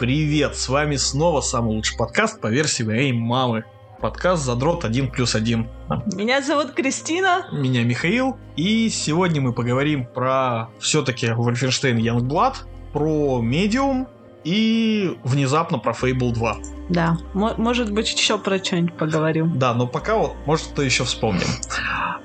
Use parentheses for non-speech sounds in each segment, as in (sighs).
Привет, с вами снова самый лучший подкаст по версии моей мамы. Подкаст «Задрот 1 плюс 1». Меня зовут Кристина. Меня Михаил. И сегодня мы поговорим про все-таки Wolfenstein Youngblood, про Medium и внезапно про Fable 2. Да, может быть еще про что-нибудь поговорим. Да, но пока вот, может, что еще вспомним.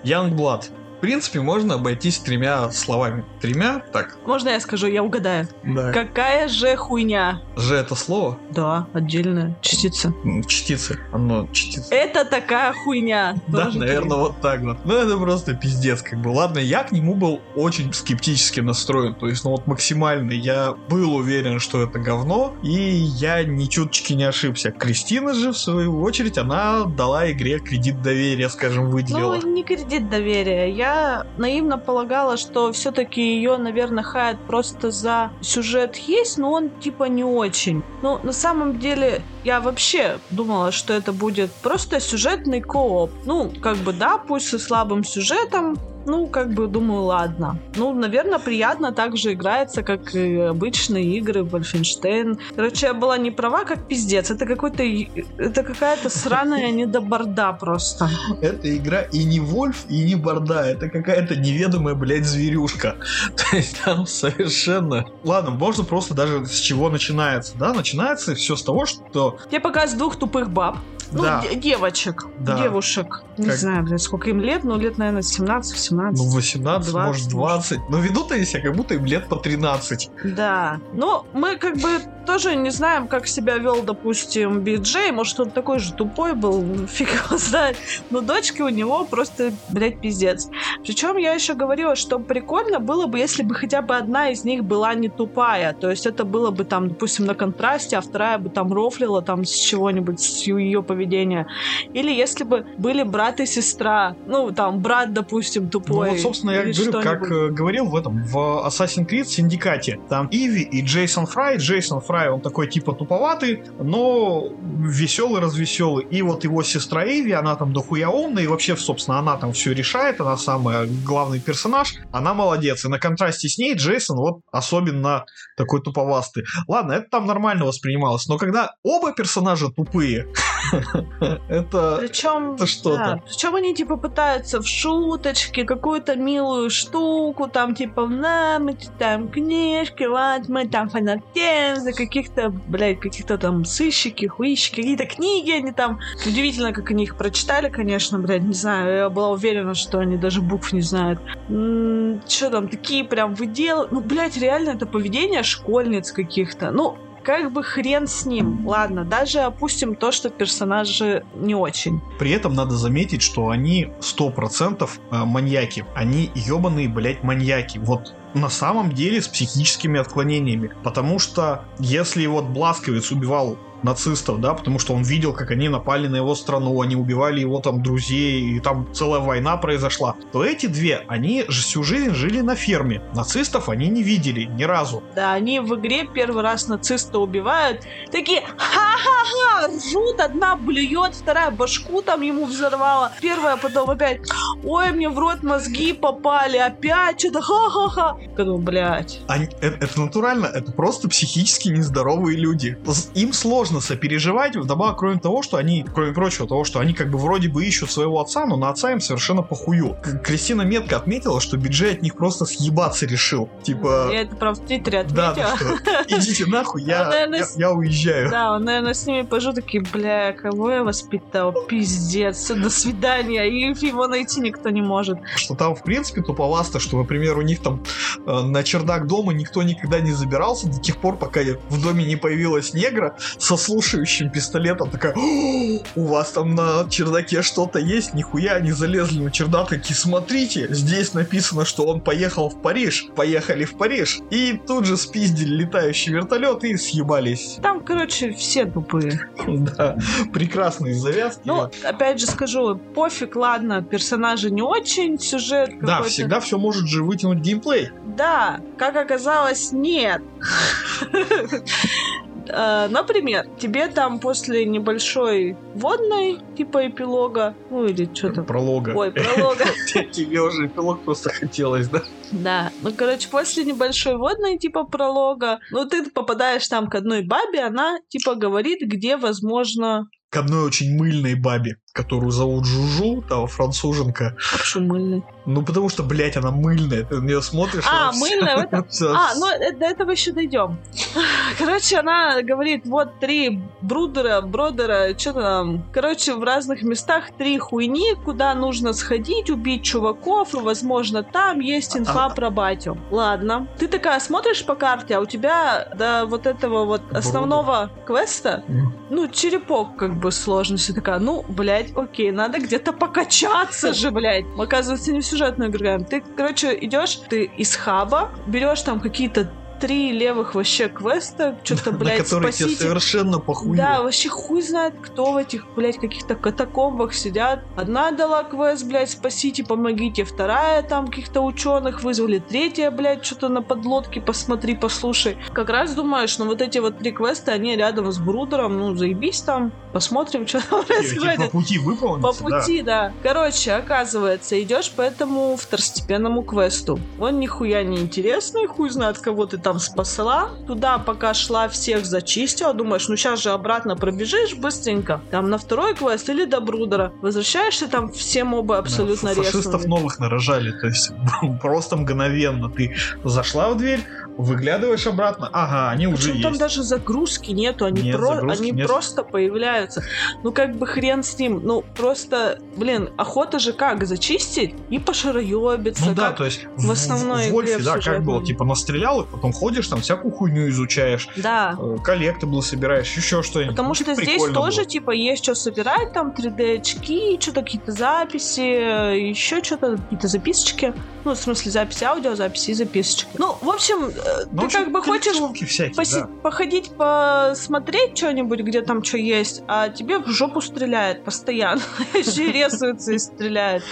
Youngblood принципе, можно обойтись тремя словами. Тремя? Так. Можно я скажу, я угадаю? Да. Какая же хуйня? Же это слово? Да, отдельная частица. Частица. Оно частица. Это такая хуйня. Да, наверное, вот так вот. Ну, это просто пиздец, как бы. Ладно, я к нему был очень скептически настроен. То есть, ну вот максимально. Я был уверен, что это говно, и я ни чуточки не ошибся. Кристина же, в свою очередь, она дала игре кредит доверия, скажем, выделила. Ну, не кредит доверия. Я наивно полагала, что все-таки ее, наверное, хает просто за сюжет есть, но он типа не очень. Ну, на самом деле, я вообще думала, что это будет просто сюжетный кооп. Ну, как бы да, пусть со слабым сюжетом, ну, как бы, думаю, ладно. Ну, наверное, приятно так же играется, как и обычные игры Wolfenstein. Короче, я была не права, как пиздец. Это какой-то... Это какая-то сраная недоборда просто. Это игра и не Вольф, и не Борда. Это какая-то неведомая, блядь, зверюшка. (laughs) То есть там совершенно... Ладно, можно просто даже с чего начинается, да? Начинается все с того, что... Тебе показывают двух тупых баб. Ну, да. девочек, да. девушек. Не как... знаю, блядь, сколько им лет, но лет, наверное, 17-18. Ну, 18, 20, может, 20. Но ведут они себя, как будто им лет по 13. Да. Ну, мы как бы тоже не знаем, как себя вел, допустим, Биджей. Может, он такой же тупой был, (laughs) фиг его знает. Но дочки у него просто, блядь, пиздец. Причем я еще говорила, что прикольно было бы, если бы хотя бы одна из них была не тупая. То есть это было бы там, допустим, на контрасте, а вторая бы там рофлила там с чего-нибудь, с ее поведения. Или если бы были брат и сестра. Ну, там, брат, допустим, тупой. Ну, вот, собственно, я говорю, как э, говорил в этом, в Assassin's Creed Синдикате. Там Иви и Джейсон Фрай. Джейсон Фрай Фрай, он такой типа туповатый, но веселый, развеселый. И вот его сестра Эйви, она там дохуя умная, и вообще, собственно, она там все решает, она самый главный персонаж, она молодец. И на контрасте с ней Джейсон вот особенно такой туповастый. Ладно, это там нормально воспринималось, но когда оба персонажа тупые, (laughs) (laughs) это, Причем, это что-то. Да, причем они типа пытаются в шуточке какую-то милую штуку, там типа, на, мы читаем книжки, вот мы там фанатеем за каких-то, блядь, каких-то там сыщики, хуищики, какие-то книги они там. Удивительно, как они их прочитали, конечно, блядь, не знаю. Я была уверена, что они даже букв не знают. Что там, такие прям выдел... Ну, блядь, реально это поведение школьниц каких-то. Ну, как бы хрен с ним. Ладно, даже опустим то, что персонажи не очень. При этом надо заметить, что они 100% э, маньяки. Они ебаные, блядь, маньяки. Вот на самом деле с психическими отклонениями. Потому что если вот Бласковец убивал нацистов, да, потому что он видел, как они напали на его страну, они убивали его там друзей, и там целая война произошла, то эти две, они же всю жизнь жили на ферме. Нацистов они не видели ни разу. Да, они в игре первый раз нациста убивают, такие ха-ха-ха, ржут, одна блюет, вторая башку там ему взорвала, первая потом опять, ой, мне в рот мозги попали, опять что-то ха-ха-ха. Думаю, блядь. Они, это, это натурально, это просто психически нездоровые люди. Им сложно сложно сопереживать, вдобавок, кроме того, что они, кроме прочего того, что они как бы вроде бы ищут своего отца, но на отца им совершенно похую. Кристина метко отметила, что бюджет от них просто съебаться решил. Типа... Я это прям в Твиттере отметила. Да, что, идите нахуй, я, наверное, я, я уезжаю. Да, он, наверное, с ними пожу такие, бля, кого я воспитал, пиздец, до свидания, и его найти никто не может. Что там, в принципе, туповасто, что, например, у них там э, на чердак дома никто никогда не забирался до тех пор, пока в доме не появилась негра со слушающим пистолетом, такая, у вас там на чердаке что-то есть, нихуя они залезли на чердак, такие, смотрите, здесь написано, что он поехал в Париж, поехали в Париж, и тут же спиздили летающий вертолет и съебались. Там, короче, все тупые. (laughs) Да, прекрасные завязки. Ну, опять же скажу, пофиг, ладно, персонажи не очень, сюжет Да, всегда все может же вытянуть геймплей. Да, как оказалось, нет. (laughs) э, например, тебе там после небольшой водной, типа эпилога, ну или что-то... Пролога. Ой, пролога. (laughs) Тебе уже эпилог просто хотелось, да? Да. Ну, короче, после небольшой водной, типа, пролога, ну, ты попадаешь там к одной бабе, она, типа, говорит, где, возможно... К одной очень мыльной бабе, которую зовут Жужу, там француженка. Почему мыльной? Ну, потому что, блядь, она мыльная. Ты на нее смотришь. А, вся- мыльная, в этом- (laughs) вся- А, ну э, до этого еще дойдем. (laughs) Короче, она говорит, вот три брудера, бродера, что там. Короче, в разных местах три хуйни, куда нужно сходить, убить чуваков, и, возможно, там есть инфа А- про батю. Ладно. Ты такая смотришь по карте, а у тебя до вот этого вот основного квеста, М. ну, черепок как бы сложности такая, ну, блядь, окей, надо где-то покачаться же, блядь. Мы, Оказывается, не в сюжетную играем. Ты, короче, идешь, ты из хаба, берешь там какие-то три левых вообще квеста, что-то, (laughs) на блядь, тебе спасите. совершенно похуй. Да, вообще хуй знает, кто в этих, блядь, каких-то катакомбах сидят. Одна дала квест, блядь, спасите, помогите. Вторая там каких-то ученых вызвали. Третья, блядь, что-то на подлодке посмотри, послушай. Как раз думаешь, ну вот эти вот три квеста, они рядом с Брудером, ну заебись там, посмотрим, (laughs) что там Эти происходит. по пути выполнить. По пути, да. Короче, оказывается, идешь по этому второстепенному квесту. Он нихуя не интересный, хуй знает, кого ты там спасла. Туда, пока шла, всех зачистила. Думаешь, ну сейчас же обратно пробежишь быстренько. Там на второй квест или до Брудера. Возвращаешься, там все мобы абсолютно Да, фашистов резаные. новых нарожали, то есть (laughs) просто мгновенно. Ты зашла в дверь, выглядываешь обратно, ага, они уже Причем там есть. даже загрузки нету, они, Нет, про- загрузки они нет. просто появляются. Ну как бы хрен с ним. Ну просто, блин, охота же как? Зачистить и пошароебиться. Ну да, как- то есть в основной в Вольфе, игре в да, как сюжетном. было, типа настрелял, и потом ходишь, там всякую хуйню изучаешь, Да. э, коллекты собираешь, еще что-нибудь. Потому что здесь тоже, было. типа, есть что собирать, там 3D-очки, что-то какие-то записи, еще что-то, какие-то записочки. Ну, в смысле, записи аудио, записи и записочки. Ну, в общем, Ну, ты общем, как бы хочешь всякие, поси- да. походить, посмотреть что-нибудь, где там что есть, а тебе в жопу стреляет постоянно. (laughs) Еще и резаются и стреляют.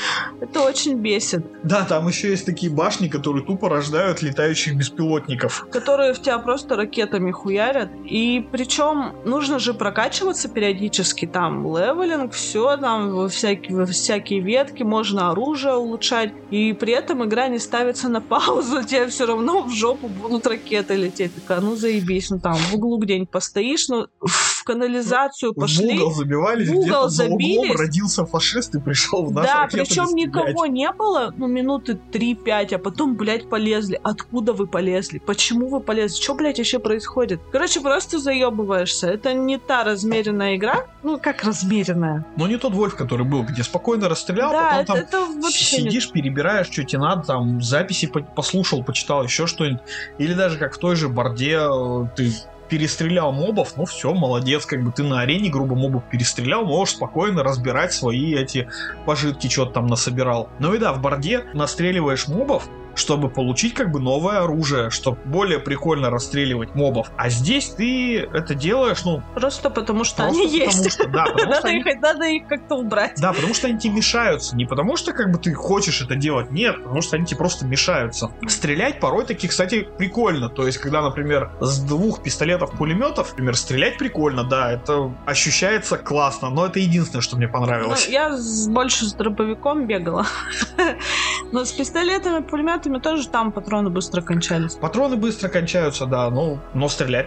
Это очень бесит. Да, там еще есть такие башни, которые тупо рождают летающих беспилотников. которые в тебя просто ракетами хуярят. И причем нужно же прокачиваться периодически. Там левелинг, все там, всякие, всякие ветки, можно оружие улучшать. И при этом игра не ставится на паузу, (laughs) тебе все равно в жопу будут ракеты лететь. Такая, ну заебись, ну там в углу где-нибудь постоишь, ну в канализацию пошли. В угол забивались, в угол где-то за углом забились. родился фасшист и пришел в нас Да, причем никого не было, ну, минуты 3-5, а потом, блядь, полезли. Откуда вы полезли? Почему вы полезли? Что, блядь, вообще происходит? Короче, просто заебываешься. Это не та размеренная игра. Ну, как размеренная? Но не тот Вольф, который был, где спокойно расстрелял, да, потом это, там это вообще не сидишь, перебираешь, что тебе надо, там записи по- послушал, почитал, еще что-нибудь. Или даже как в той же борде э, ты перестрелял мобов, ну все, молодец, как бы ты на арене грубо мобов перестрелял, можешь спокойно разбирать свои эти пожитки, что ты там насобирал. Ну и да, в борде настреливаешь мобов, чтобы получить как бы новое оружие, чтобы более прикольно расстреливать мобов. А здесь ты это делаешь, ну, Просто потому что просто они потому есть. что, да, потому (laughs) что Надо они их, надо их как-то убрать. да, потому что они тебе мешаются. Не потому что как бы ты хочешь это делать, нет, потому что они тебе просто мешаются. Стрелять порой таки, кстати, прикольно. То есть, когда, например, с двух пистолетов-пулеметов, например, стрелять прикольно, да, это ощущается классно, но это единственное, что мне Ну, понравилось. я с- больше с дробовиком бегала. (laughs) Но с пистолетами, пулеметами тоже там патроны быстро кончались. Патроны быстро кончаются, да, ну, но стрелять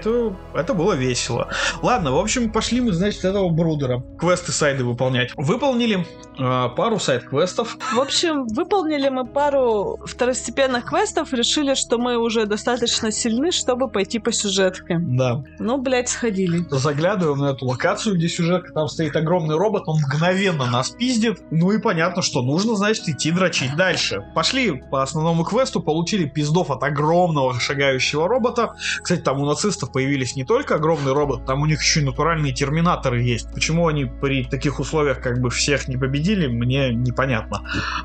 это было весело. Ладно, в общем, пошли мы, значит, этого Брудера. Квесты сайды выполнять. Выполнили э, пару сайт-квестов. В общем, выполнили мы пару второстепенных квестов, решили, что мы уже достаточно сильны, чтобы пойти по сюжетке. Да. Ну, блядь, сходили. заглядываем на эту локацию, где сюжетка, там стоит огромный робот, он мгновенно нас пиздит. Ну и понятно, что нужно, значит, идти дрочить дальше. Пошли по основному квесту, получили пиздов от огромного шагающего робота. Кстати, там у нацистов появились не только огромный робот, там у них еще и натуральные терминаторы есть. Почему они при таких условиях как бы всех не победили, мне непонятно.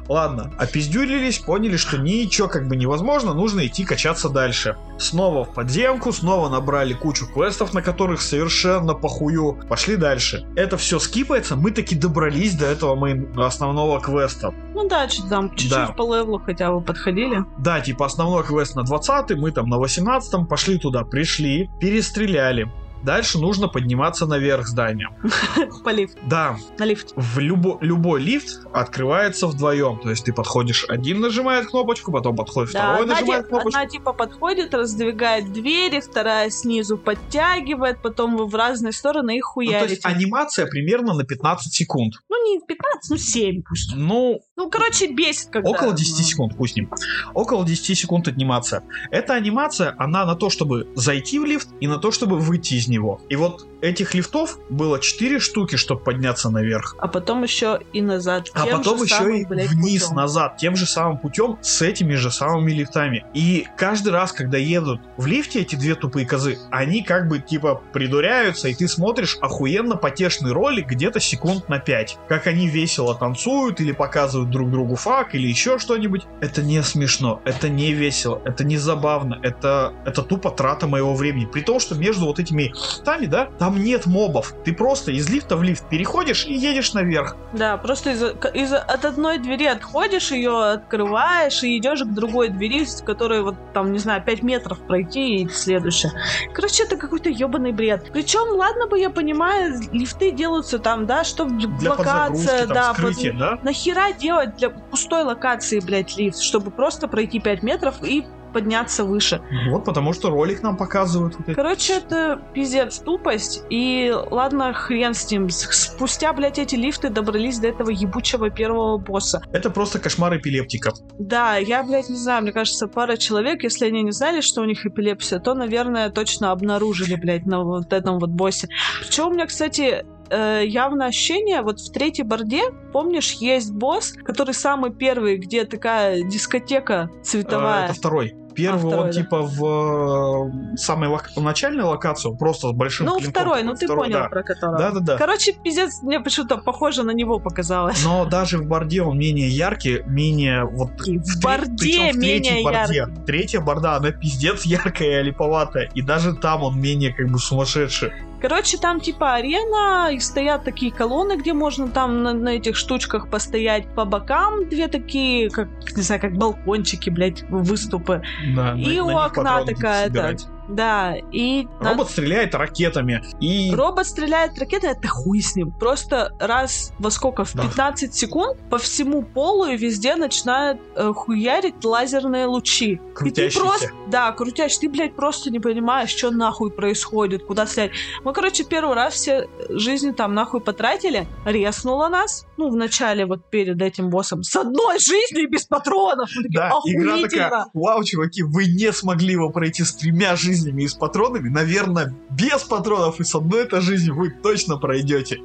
Ладно, опиздюлились, поняли, что ничего как бы невозможно, нужно идти качаться дальше. Снова в подземку, снова набрали кучу квестов, на которых совершенно похую. Пошли дальше. Это все скипается, мы таки добрались до этого мейн- основного квеста. Ну да, что там, чуть-чуть Да. по левелу хотя бы подходили. Да, типа основной квест на 20 мы там на 18 пошли туда, пришли, перестреляли. Дальше нужно подниматься наверх здания. (laughs) По лифту. Да, На лифте. в любо, любой лифт открывается вдвоем. То есть ты подходишь, один нажимает кнопочку, потом подходит Да, второй, одна, нажимает кнопочку. одна типа подходит, раздвигает двери, вторая снизу подтягивает, потом вы в разные стороны их Ну, то хуярите. есть анимация примерно на 15 секунд. Ну, не 15, ну 7 пусть. Ну, Ну, короче, бесит, когда... около 10 ну, секунд, пусть ним. Около 10 секунд анимация. Эта анимация, она на то, чтобы зайти в лифт и на то, чтобы выйти из него. И вот этих лифтов было 4 штуки, чтобы подняться наверх. А потом еще и назад. А потом еще и блядь, вниз, путем. назад, тем же самым путем, с этими же самыми лифтами. И каждый раз, когда едут в лифте эти две тупые козы, они как бы типа придуряются, и ты смотришь охуенно потешный ролик где-то секунд на 5. Как они весело танцуют или показывают друг другу фак или еще что-нибудь. Это не смешно, это не весело, это не забавно, это, это тупо трата моего времени. При том, что между вот этими лифтами, да, там нет мобов. Ты просто из лифта в лифт переходишь и едешь наверх. Да, просто из, из- от одной двери отходишь, ее открываешь и идешь к другой двери, с которой вот там, не знаю, 5 метров пройти и следующая. Короче, это какой-то ебаный бред. Причем, ладно бы я понимаю, лифты делаются там, да, что Для локация, там, да, вскрытия, под- да? Нахера делать для пустой локации, блядь, лифт, чтобы просто пройти 5 метров и подняться выше. Вот потому что ролик нам показывают. вот. Короче, это пиздец тупость. И ладно, хрен с ним. Спустя, блядь, эти лифты добрались до этого ебучего первого босса. Это просто кошмар эпилептиков. Да, я, блядь, не знаю, мне кажется, пара человек, если они не знали, что у них эпилепсия, то, наверное, точно обнаружили, блядь, на вот этом вот боссе. Причем у меня, кстати, э, явно ощущение, вот в третьей борде, помнишь, есть босс, который самый первый, где такая дискотека цветовая. Это второй. Первый А, второй, он да. типа в э, самой лок- начальной локации, он просто с большим ну, клинком второй, ну ты Второй, понял, да. про которого. Да-да-да. Короче, пиздец, мне почему-то похоже на него показалось. Но даже в борде он менее яркий, менее вот... В тре- борде в менее борде. яркий. Третья борда, она пиздец яркая и липоватая. И даже там он менее как бы сумасшедший. Короче, там типа арена, и стоят такие колонны, где можно там на, на этих штучках постоять по бокам. Две такие, как, не знаю, как балкончики, блядь, выступы. Да, И на- у на окна патроны такая, собирать. Да, и... на- Робот стреляет ракетами. И Робот стреляет ракеты, это хуй с ним. Просто раз во сколько? В Да. 15 секунд по всему полу и везде начинают э, хуярить лазерные лучи. И ты Крутящиеся. просто... Да, крутящий. Ты, блядь, просто не понимаешь, что нахуй происходит, куда стрелять. Мы, короче, первый раз все жизни там нахуй потратили. Резнуло нас. Ну, в начале, вот перед этим боссом. С одной жизнью и без патронов. Мы такие, Да, игра такая, вау, чуваки, вы не смогли его пройти с тремя жизнями и с патронами, наверное, без патронов и с одной этой жизнью вы точно пройдете.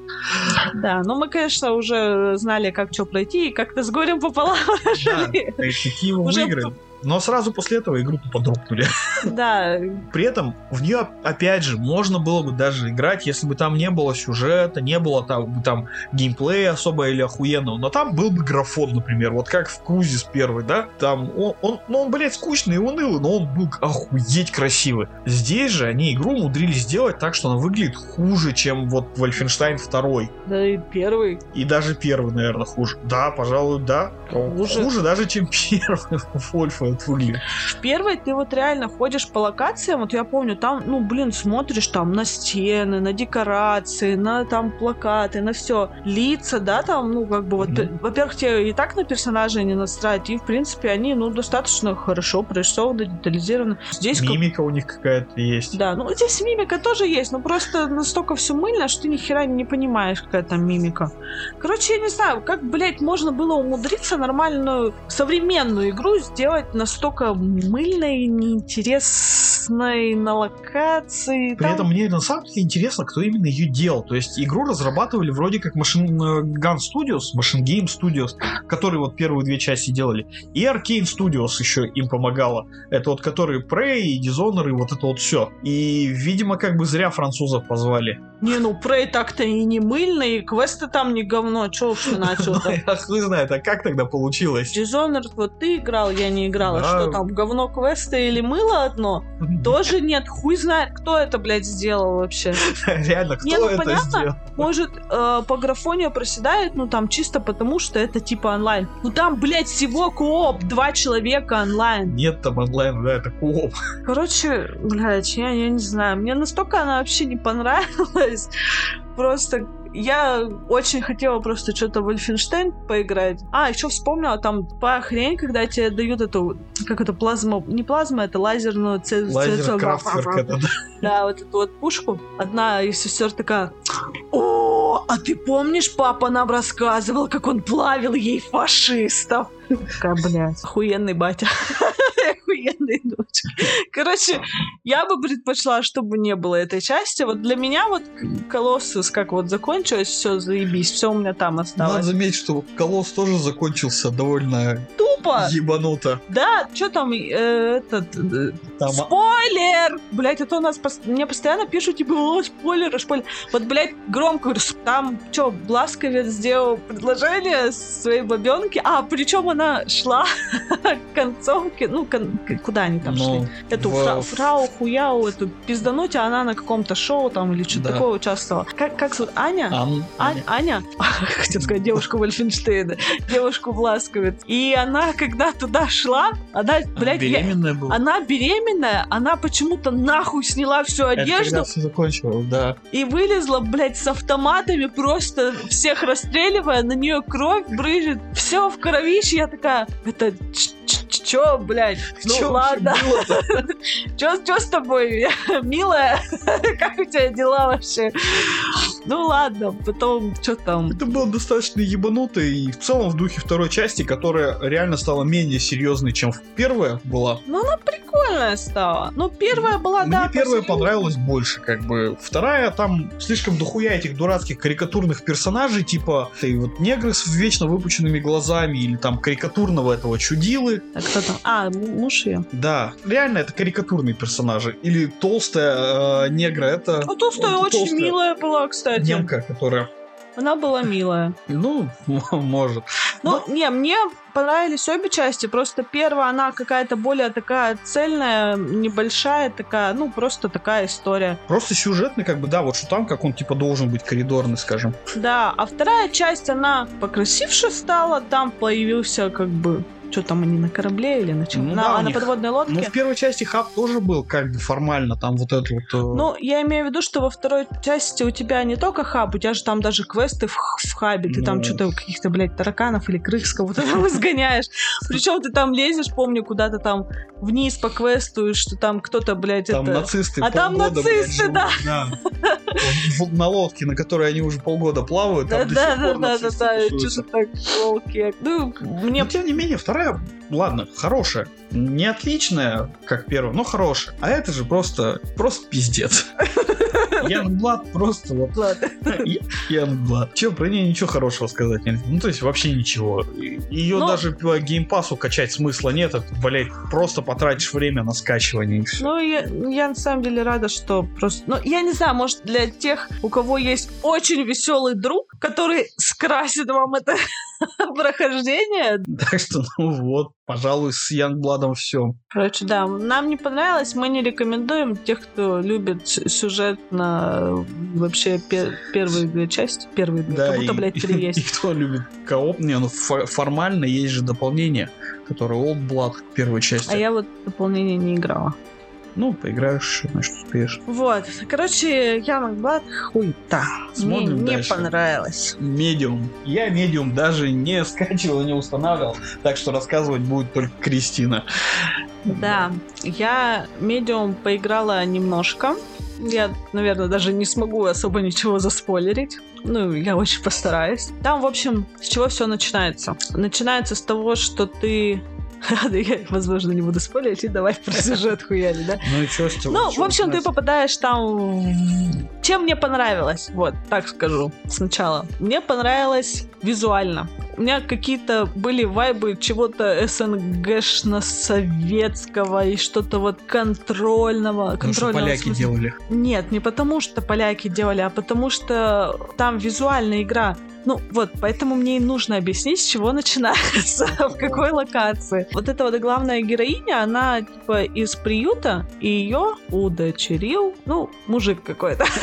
Да, ну мы, конечно, уже знали, как что пройти, и как-то с горем пополам Да, (laughs) такие Уже выиграли. Но сразу после этого игру тупо дропнули. Да, При этом в нее, опять же, можно было бы даже играть, если бы там не было сюжета, не было там, там геймплея особо или охуенного, но там был бы графон, например, вот как в Крузис первый, да? Там он, он, ну, он, блядь, скучный и унылый, но он был охуеть красивый. Здесь же они игру умудрились сделать так, что она выглядит хуже, чем вот Wolfenstein 2. да и первый. И даже первый, наверное, хуже. Да, пожалуй, да. Хуже. Хуже даже, чем (laughs) первый Вольфа вот выглядит. В первой ты вот реально ходишь по локациям, вот я помню, там, ну, блин, смотришь там на стены, на декорации, на там плакаты, на все. Лица, да, там, ну, как бы вот, пе- во-первых, тебе и так на персонажей не настраивать, и, в принципе, они, ну, достаточно хорошо прорисованы, детализированы. Здесь как- Мимика у них какая-то есть. Да, ну здесь мимика тоже есть, но просто настолько все мыльно, что ты ни хера не понимаешь, какая там мимика. Короче, я не знаю, как, блядь, можно было умудриться нормальную современную игру сделать настолько мыльной, неинтересной на локации. При Там- этом мне на самом деле интересно, кто именно ее делал. То есть игру разрабатывали вроде как Machine э, Gun Studios, Machine Game Studios, которые вот первые две части делали. И Arcane Studios еще им помогала. Это вот которые Prey и Dishonored и вот это вот все. И, видимо, как бы зря французов позвали. Не, ну Prey так-то и не мыльный, и квесты там не говно, чё уж ты начал (laughs) Ну, я хуй знает, а как тогда получилось? Dishonored, вот ты играл, я не играла. Да. Что там, говно квесты или мыло одно? Тоже нет. Хуй знает, кто это, блядь, сделал вообще. (laughs) Реально, Не, кто ну это понятно. сделал? Может, э, по графонию проседает, ну там чисто потому, что это типа онлайн. Ну там, блядь, всего кооп, два человека онлайн. Нет там онлайн, да, это кооп. Короче, блядь, я, я не знаю. Мне настолько она вообще не понравилась. Просто я очень хотела просто что-то в Wolfenstein поиграть. А, еще вспомнила, там по хрень, когда тебе дают эту, как это, плазма, не плазма, это лазерную ц- Лазер Крафтверк это, да. Да, вот эту вот пушку. Одна из сестер такая, о, а ты помнишь, папа нам рассказывал, как он плавил ей фашистов? Такая, блядь, охуенный батя. (laughs) Охуенный дочь. Короче, я бы предпочла, чтобы не было этой части. Вот для меня вот Колоссус как вот закончилось, все заебись, все у меня там Надо осталось. заметить, что Колосс тоже закончился довольно Тупо! ебануто. Да, что там, э, этот, э, Там Спойлер! Блять, это у нас пос- мне постоянно пишут, типа, о, спойлеры, спойлер. Вот, блядь, громко говорю, «С- там, что, Бласковец сделал предложение своей бабенке, а причем она шла (laughs) к концовке, ну, кон- куда они там шли? ну, Эту в- фра- фрау Хуяу, эту пиздануть, а она на каком-то шоу там или что-то Да. такое участвовала. Как, как зовут? Аня? Ан- Ань- Аня, (laughs) хотел сказать девушку Вольфенштейна, девушку Бласковец. И она, когда туда шла, она, блядь, я- беременная была. она беременная, она почему-то нахуй сняла всю Это одежду все закончилось, да. и вылезла, блядь, с автоматами, просто всех расстреливая, на нее кровь брызжет, все в кровище. Я такая, это чё, блядь? Ну Чё ладно, (laughs) чё, чё с тобой, (laughs) милая? (laughs) Как у тебя дела вообще? Ну ладно, потом, что там? Это было достаточно ебануто и в целом в духе второй части, которая реально стала менее серьезной, чем первая была. Ну, она прикольная стала. Ну, первая была, Мне да, первая посередине. понравилась больше, как бы. Вторая, там слишком дохуя этих дурацких карикатурных персонажей, типа и вот негры с вечно выпученными глазами, или там карикатурного этого чудилы. А кто там? А, муж ее. Да, реально это карикатурные персонажи. Или толстая э, негра, это... Ну, толстая очень толстая милая была, кстати. Немка, которая... Она была милая. Ну, может. Ну, не, мне понравились обе части. Просто первая, она какая-то более такая цельная, небольшая, такая, ну, просто такая история. Просто сюжетный, как бы, да, вот что там, как он, типа, должен быть коридорный, скажем. Да, а вторая часть, она покрасивше стала, там появился как бы... Что там они на корабле или на чем? Ну на, да, на них- подводной лодке? Ну, в первой части хаб тоже был, как бы, формально, там вот это вот... э, Ну, я имею в виду, что во второй части у тебя не только хаб, у тебя же там даже квесты в, в хабе. Ты там Ну. что-то каких-то, блядь, тараканов или крыс кого-то (laughs) там изгоняешь. Причем ты там лезешь, помню, куда-то там вниз по квесту, и что там кто-то, блядь, Там это... нацисты А там блядь, нацисты, живут, да. На лодке, на которой они уже полгода плавают, Да, там да, да, да, да, да, что-то так, лолки. Ну, мне тем не менее, вторая, cara ладно, хорошая. Не отличная, как первая, но хорошая. А это же просто, просто пиздец. (laughs) Янгблад просто вот... Ладно. (laughs) Янгблад. Че, про нее ничего хорошего сказать нельзя. Ну, то есть, вообще ничего. Ее Ну- даже по геймпасу качать смысла нет. Это, блядь, просто потратишь время на скачивание. Ну, я, я на самом деле рада, что просто... Ну, я не знаю, может, для тех, у кого есть очень веселый друг, который скрасит вам это (laughs) прохождение. Так что, ну вот, пожалуй, с Янгбладом все. Короче, да, нам не понравилось, мы не рекомендуем тех, кто любит сюжет на вообще пе- первые две части. Первые две, как будто, блядь, три (laughs) и, есть. кто любит кооп, не, ну фо- формально есть же дополнение, которое Old Blood к первой части. А я вот дополнение не играла. Ну, поиграешь, значит, успеешь. Вот, короче, Янг Блад хуйта. Мне Смотрим не дальше. понравилось. Медиум. Я медиум даже не скачивал, не устанавливал, так что рассказывать будет только Кристина. Да, я медиум поиграла немножко. Я, наверное, даже не смогу особо ничего заспойлерить. Ну, я очень постараюсь. Там, в общем, с чего все начинается? Начинается с того, что ты... (laughs) Я, возможно, не буду спойлерить, и давай (laughs) про сюжет хуяли, да? Ну и что с? Ну, чё в общем, ты попадаешь там... Чем мне понравилось? Вот, так скажу сначала. Мне понравилось визуально. у меня какие-то были вайбы чего-то СНГшно-советского и что-то вот контрольного. Потому что поляки смысла. делали. Нет, не потому что поляки делали, а потому что там визуальная игра. Ну вот, поэтому мне и нужно объяснить, с чего начинается, (laughs) в какой локации. Вот эта вот главная героиня, она типа из приюта, и ее удочерил, ну, мужик какой-то. (laughs)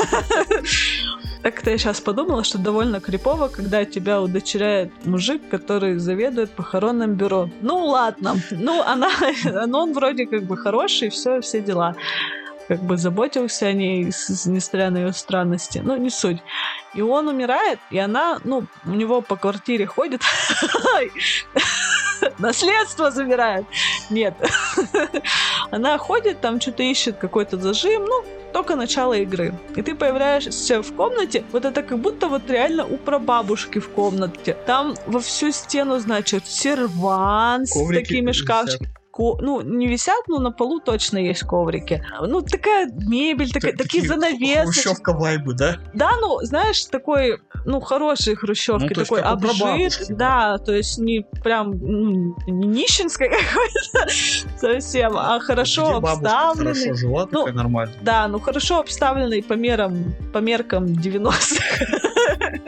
Так-то я сейчас подумала, что довольно крипово, когда тебя удочеряет мужик, который заведует похоронным бюро. Ну ладно, ну она, (laughs) ну он вроде как бы хороший, все, все дела как бы заботился о ней, несмотря на ее странности. Ну, не суть. И он умирает, и она, ну, у него по квартире ходит, (laughs) наследство забирает. Нет. (laughs) Она ходит, там что-то ищет, какой-то зажим, ну, только начало игры. И ты появляешься в комнате, вот это как будто вот реально у прабабушки в комнате. Там во всю стену, значит, сервант с такими шкафчиками ко... ну, не висят, но на полу точно есть коврики. Ну, такая мебель, такая, такие, такие занавесы. Хрущевка вайбы, да? Да, ну, знаешь, такой, ну, хороший хрущевки, ну, такой обжит. Да, то есть не прям ну, не нищенской (laughs) какой-то совсем, а хорошо Где обставленный. хорошо жила, ну, такая нормальная. Да, ну, хорошо обставленный по мерам, по меркам 90-х.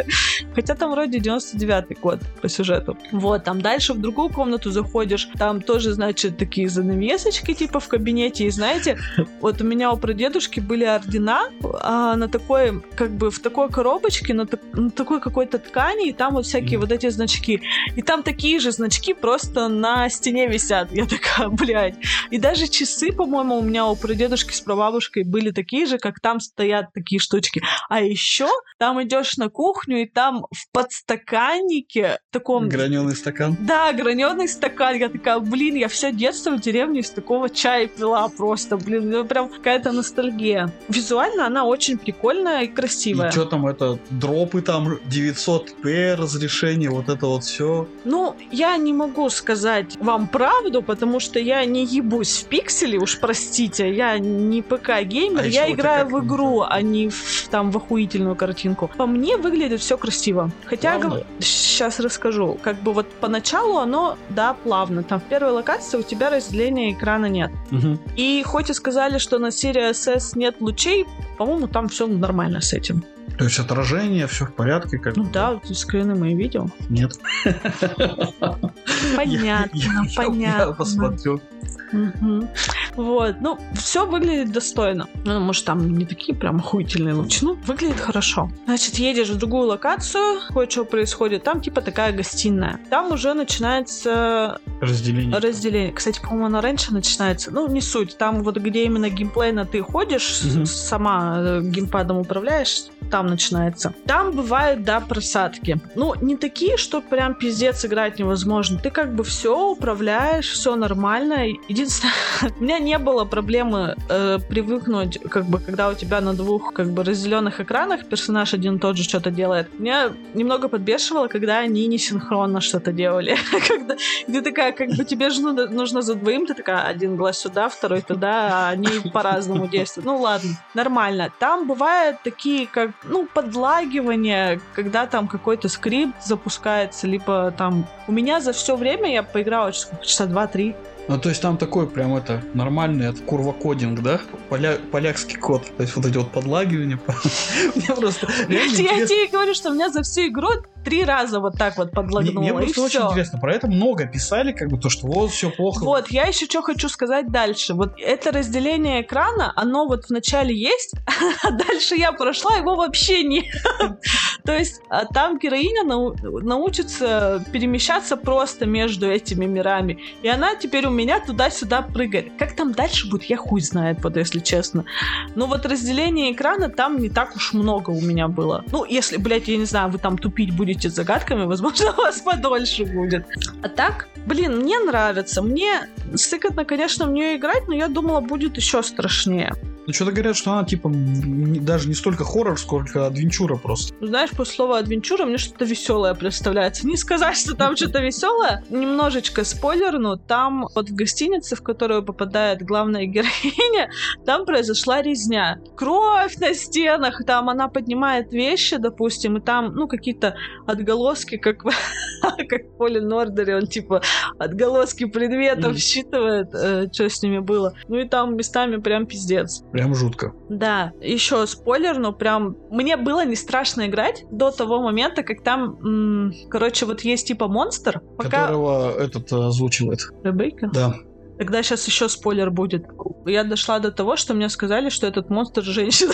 (laughs) Хотя там вроде 99-й год по сюжету. Вот, там дальше в другую комнату заходишь, там тоже, значит, такие занавесочки типа в кабинете, и знаете, вот у меня у прадедушки были ордена а, на такой, как бы в такой коробочке, на, на такой какой-то ткани, и там вот всякие mm. вот эти значки. И там такие же значки просто на стене висят. Я такая, блядь. И даже часы, по-моему, у меня у прадедушки с прабабушкой были такие же, как там стоят такие штучки. А еще там идешь на кухню, и там в подстаканнике таком... Граненый стакан? Да, граненый стакан. Я такая, блин, я все детство в деревне из такого чая пила просто, блин, ну прям какая-то ностальгия. Визуально она очень прикольная и красивая. И что там это, дропы там 900p разрешение, вот это вот все? Ну, я не могу сказать вам правду, потому что я не ебусь в пиксели, уж простите, я не ПК-геймер, а я играю в игру, а не в, там в охуительную картинку. По мне выглядит все красиво. Хотя, сейчас расскажу. Как бы вот поначалу оно, да, плавно. Там в первой локации у тебя разделения экрана нет. Угу. И хоть и сказали, что на Series S нет лучей, по-моему, там все нормально с этим. То есть отражение, все в порядке? Как ну да, ты скрины мои видел? Нет. Понятно, понятно. Я посмотрю. Вот, ну, все выглядит достойно. Ну, может, там не такие прям охуительные лучи, ну, выглядит хорошо. Значит, едешь в другую локацию, кое-что происходит, там типа такая гостиная. Там уже начинается... Разделение. Разделение. Кстати, по-моему, оно раньше начинается. Ну, не суть. Там вот где именно геймплейно ты ходишь, угу. сама э, геймпадом управляешь, там начинается. Там бывают, да, просадки. Ну, не такие, что прям пиздец играть невозможно. Ты как бы все управляешь, все нормально. Единственное, (laughs) у меня не было проблемы э, привыкнуть, как бы, когда у тебя на двух, как бы, разделенных экранах персонаж один тот же что-то делает. Меня немного подбешивало, когда они не синхронно что-то делали. (laughs) когда ты такая, как бы, тебе же нужно за двоим, ты такая, один глаз сюда, второй туда, а они (laughs) по-разному действуют. Ну, ладно, нормально. Там бывают такие, как ну, подлагивание, когда там какой-то скрипт запускается, либо там... У меня за все время я поиграла часа два-три. Ну, то есть там такой прям это нормальный это курвокодинг, да? Поля, полякский код. То есть вот эти вот подлагивания. (laughs) Мне просто Я тебе говорю, что у меня за всю игру три раза вот так вот подлагнуло. Мне просто очень интересно. Про это много писали, как бы то, что вот все плохо. Вот, я еще что хочу сказать дальше. Вот это разделение экрана, оно вот вначале есть, (laughs) а дальше я прошла, его вообще нет. (laughs) То есть а там героиня научится перемещаться просто между этими мирами. И она теперь у меня туда-сюда прыгает. Как там дальше будет, я хуй знает, вот если честно. Но вот разделение экрана там не так уж много у меня было. Ну, если, блядь, я не знаю, вы там тупить будете загадками, возможно, (laughs) у вас подольше будет. А так, блин, мне нравится. Мне сыкотно, конечно, в нее играть, но я думала, будет еще страшнее. Ну, что-то говорят, что она, типа, не- даже не столько хоррор, сколько адвенчура просто. Ну, Знаешь, после слова адвенчура мне что-то веселое представляется. Не сказать, что там что-то веселое. Немножечко спойлер, но там вот в гостинице, в которую попадает главная героиня, там произошла резня. Кровь на стенах, там она поднимает вещи, допустим, и там, ну, какие-то отголоски, как, в- (laughs) как в Поле Нордере, он типа отголоски предметов считывает, что с ними было. Ну и там местами прям пиздец. Прям жутко. Да, еще спойлер, но прям мне было не страшно играть до того момента, как там, м, короче, вот есть типа монстр, пока Которого этот э, озвучивает. Ребекка. Да. Тогда сейчас еще спойлер будет. Я дошла до того, что мне сказали, что этот монстр женщина,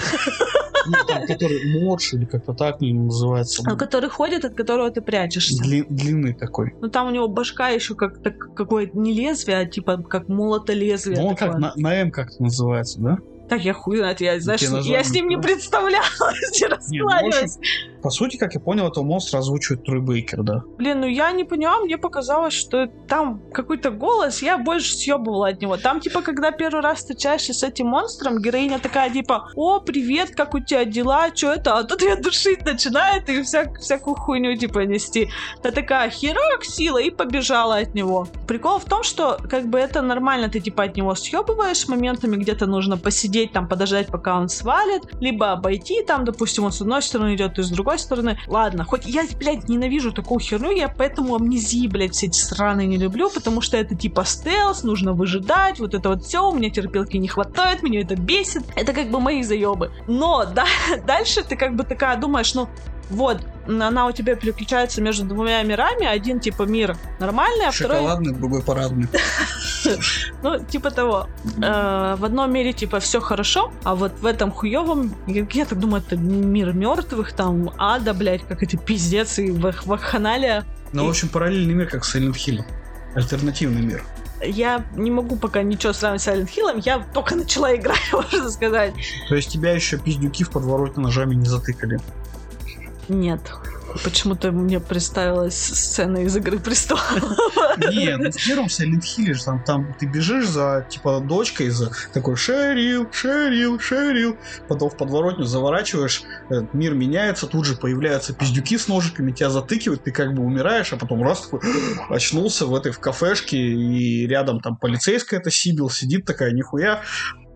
Ну, там, который модж или как-то так называется. который ходит, от которого ты прячешься. Дли- длинный такой. Ну там у него башка еще как так какое-то не лезвие, а типа как молото лезвие. Ну, он как на, на М как-то называется, да? Так я хуй знает, я, знаешь, я с ним не представлялась, (laughs) не ну, раскланялась. По сути, как я понял, этого монстра озвучивает Трой Бейкер, да. Блин, ну я не поняла, мне показалось, что там какой-то голос, я больше съебывала от него. Там, типа, когда первый раз встречаешься с этим монстром, героиня такая, типа, о, привет, как у тебя дела, что это? А тут ее душить начинает и вся, всякую хуйню, типа, нести. Та такая, херак, сила, и побежала от него. Прикол в том, что, как бы, это нормально, ты, типа, от него съебываешь моментами, где-то нужно посидеть, там, подождать, пока он свалит, либо обойти, там, допустим, он с одной стороны идет, и с другой стороны. Ладно, хоть я, блядь, ненавижу такую херню, я поэтому амнезии, блядь, все эти сраные не люблю, потому что это типа стелс, нужно выжидать, вот это вот все, у меня терпелки не хватает, меня это бесит. Это как бы мои заебы. Но да, (laughs) дальше ты как бы такая думаешь, ну, вот, она у тебя переключается между двумя мирами. Один типа мир нормальный, а второй Шоколадный, другой парадный. (laughs) ну, типа того. Э, в одном мире, типа, все хорошо, а вот в этом хуевом, я, так думаю, это мир мертвых, там, ада, блядь, как это пиздец, и вах- вакханалия. Ну, в общем, параллельный мир, как Silent Hill. Альтернативный мир. Я не могу пока ничего сравнить с Silent Hill, я только (laughs) начала играть, (laughs) можно сказать. То есть тебя еще пиздюки в подворотне ножами не затыкали. Нет. Почему-то мне представилась сцена из Игры престолов. Не, ну в первом Silent Hill там, там ты бежишь за, типа, дочкой, за такой Шерил, Шерил, Шерил. Потом в подворотню заворачиваешь, этот мир меняется, тут же появляются пиздюки с ножиками, тебя затыкивают, ты как бы умираешь, а потом раз такой (sniffs) очнулся в этой в кафешке, и рядом там полицейская это Сибил сидит такая, нихуя,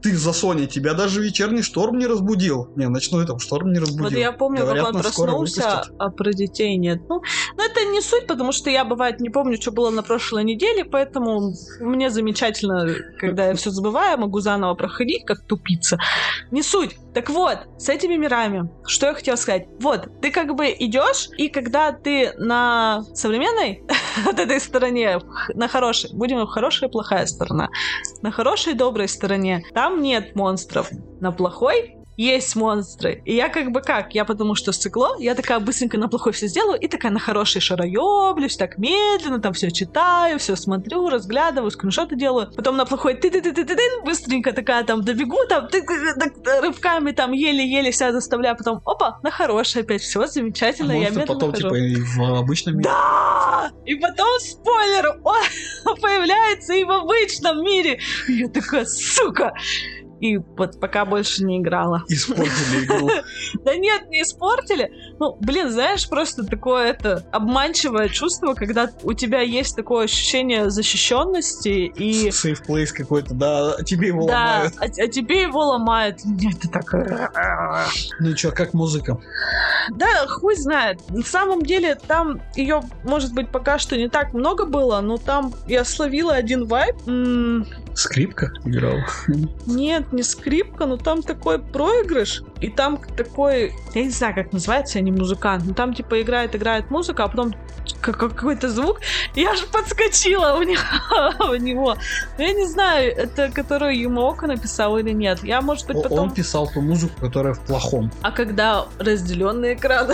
ты за Сони, тебя даже вечерний шторм не разбудил. Не, ночной там шторм не разбудил. Вот я помню, Говорят, как он проснулся, а про детей нет. Ну, но это не суть, потому что я, бывает, не помню, что было на прошлой неделе, поэтому мне замечательно, когда я все забываю, могу заново проходить, как тупица. Не суть. Так вот, с этими мирами, что я хотела сказать. Вот, ты как бы идешь, и когда ты на современной (laughs) вот этой стороне, на хорошей, будем хорошая и плохая сторона, на хорошей доброй стороне, там нет монстров. На плохой есть монстры. И я как бы как? Я потому что сцикло, я такая быстренько на плохой все сделаю, и такая на хороший шароеблюсь, так медленно, там все читаю, все смотрю, разглядываю, скриншоты делаю. Потом на плохой ты ты ты ты ты быстренько такая там добегу, там ты, так, рывками там еле-еле себя заставляю, потом опа, на хороший опять, все замечательно, я Монстры медленно потом, хожу. типа, и в обычном мире. Да! И потом спойлер, он (laughs) появляется и в обычном мире. И я такая, сука! И вот пока больше не играла. Испортили игру. (laughs) Да нет, не испортили. Ну, блин, знаешь, просто такое это обманчивое чувство, когда у тебя есть такое ощущение защищенности и Сейф плейс какой-то, да, а тебе его да, ломают. а, а тебе его ломают. Нет, ты так... Ну и чё, как музыка? Да, хуй знает. На самом деле, там ее, может быть, пока что не так много было, но там я словила один вайб. М, Скрипка играл. Нет, не скрипка, но там такой проигрыш, и там такой, я не знаю, как называется, я не музыкант, но там типа играет, играет музыка, а потом как- какой-то звук, я же подскочила у него. (laughs) у него. Но я не знаю, это которую Юмоока написал или нет. Я, может быть, потом... Он писал ту музыку, которая в плохом. А когда разделенный экран?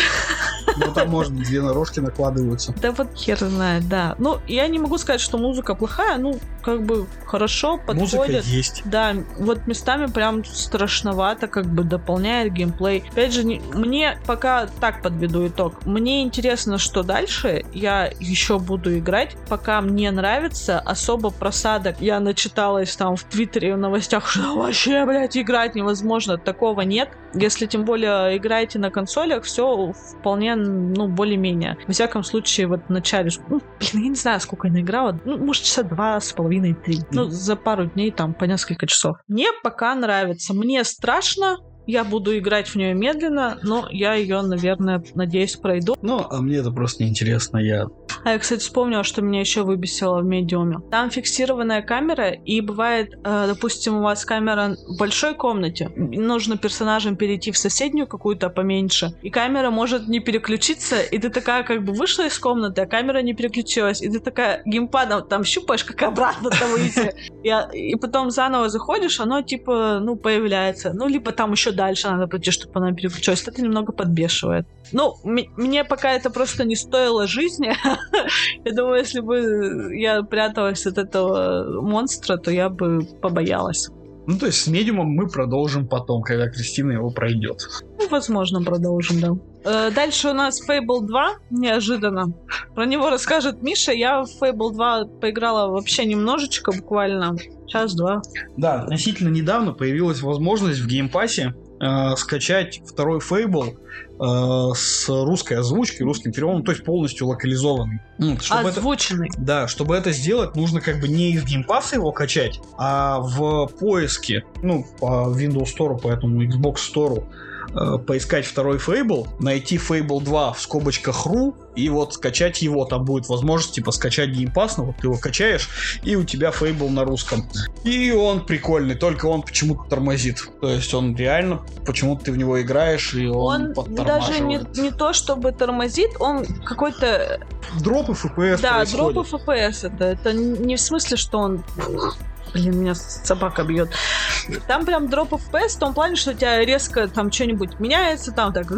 Ну, там, может, две нарожки накладываются. Да вот хер знает, да. Ну, я не могу сказать, что музыка плохая, ну, как бы хорошо подходит. Музыка есть. Да, вот местами прям страшновато, как бы дополняет геймплей. Опять же, не, мне пока так подведу итог. Мне интересно, что дальше. Я еще буду играть, пока мне нравится. Особо просадок я начиталась там в Твиттере в новостях, что вообще, блядь, играть невозможно. Такого нет. Если тем более играете на консолях, все вполне, ну, более-менее. Во всяком случае, вот в начале, ну, блин, я не знаю, сколько я наиграла, ну, может, часа два с половиной, три. Ну, за пару дней там по несколько часов. Мне пока нравится. Мне страшно, я буду играть в нее медленно, но я ее, наверное, надеюсь, пройду. Ну, а мне это просто неинтересно. Я а я, кстати, вспомнила, что меня еще выбесило в медиуме. Там фиксированная камера, и бывает, э, допустим, у вас камера в большой комнате, нужно персонажам перейти в соседнюю какую-то поменьше, и камера может не переключиться, и ты такая как бы вышла из комнаты, а камера не переключилась, и ты такая геймпадом там щупаешь, как обратно там выйти. И, и потом заново заходишь, оно типа, ну, появляется. Ну, либо там еще дальше надо пройти, чтобы она переключилась. Это немного подбешивает. Ну, мне пока это просто не стоило жизни. (laughs) (laughs) я думаю, если бы я пряталась от этого монстра, то я бы побоялась. Ну, то есть с медиумом мы продолжим потом, когда Кристина его пройдет. Ну, возможно, продолжим, да. Э, дальше у нас Fable 2, неожиданно. Про него расскажет Миша. Я в Fable 2 поиграла вообще немножечко, буквально час-два. Да, относительно недавно появилась возможность в Game Pass е э, скачать второй Fable с русской озвучкой, русским переводом, то есть полностью локализованный. Чтобы Озвученный. Это, да, чтобы это сделать, нужно как бы не из Game Pass а его качать, а в поиске, ну, по Windows Store, по этому Xbox Store э, поискать второй Fable, найти Fable 2 в скобочках .ru и вот скачать его. Там будет возможность типа скачать Game Pass, ну вот ты его качаешь, и у тебя Fable на русском. И он прикольный, только он почему-то тормозит. То есть он реально, почему-то ты в него играешь, и он, он даже не, не то чтобы тормозит, он какой-то... Дропы FPS Да, происходит. дропы FPS это. Это не в смысле, что он Блин, меня собака бьет. Там прям дроп FPS в том плане, что у тебя резко там что-нибудь меняется, там так... Ну,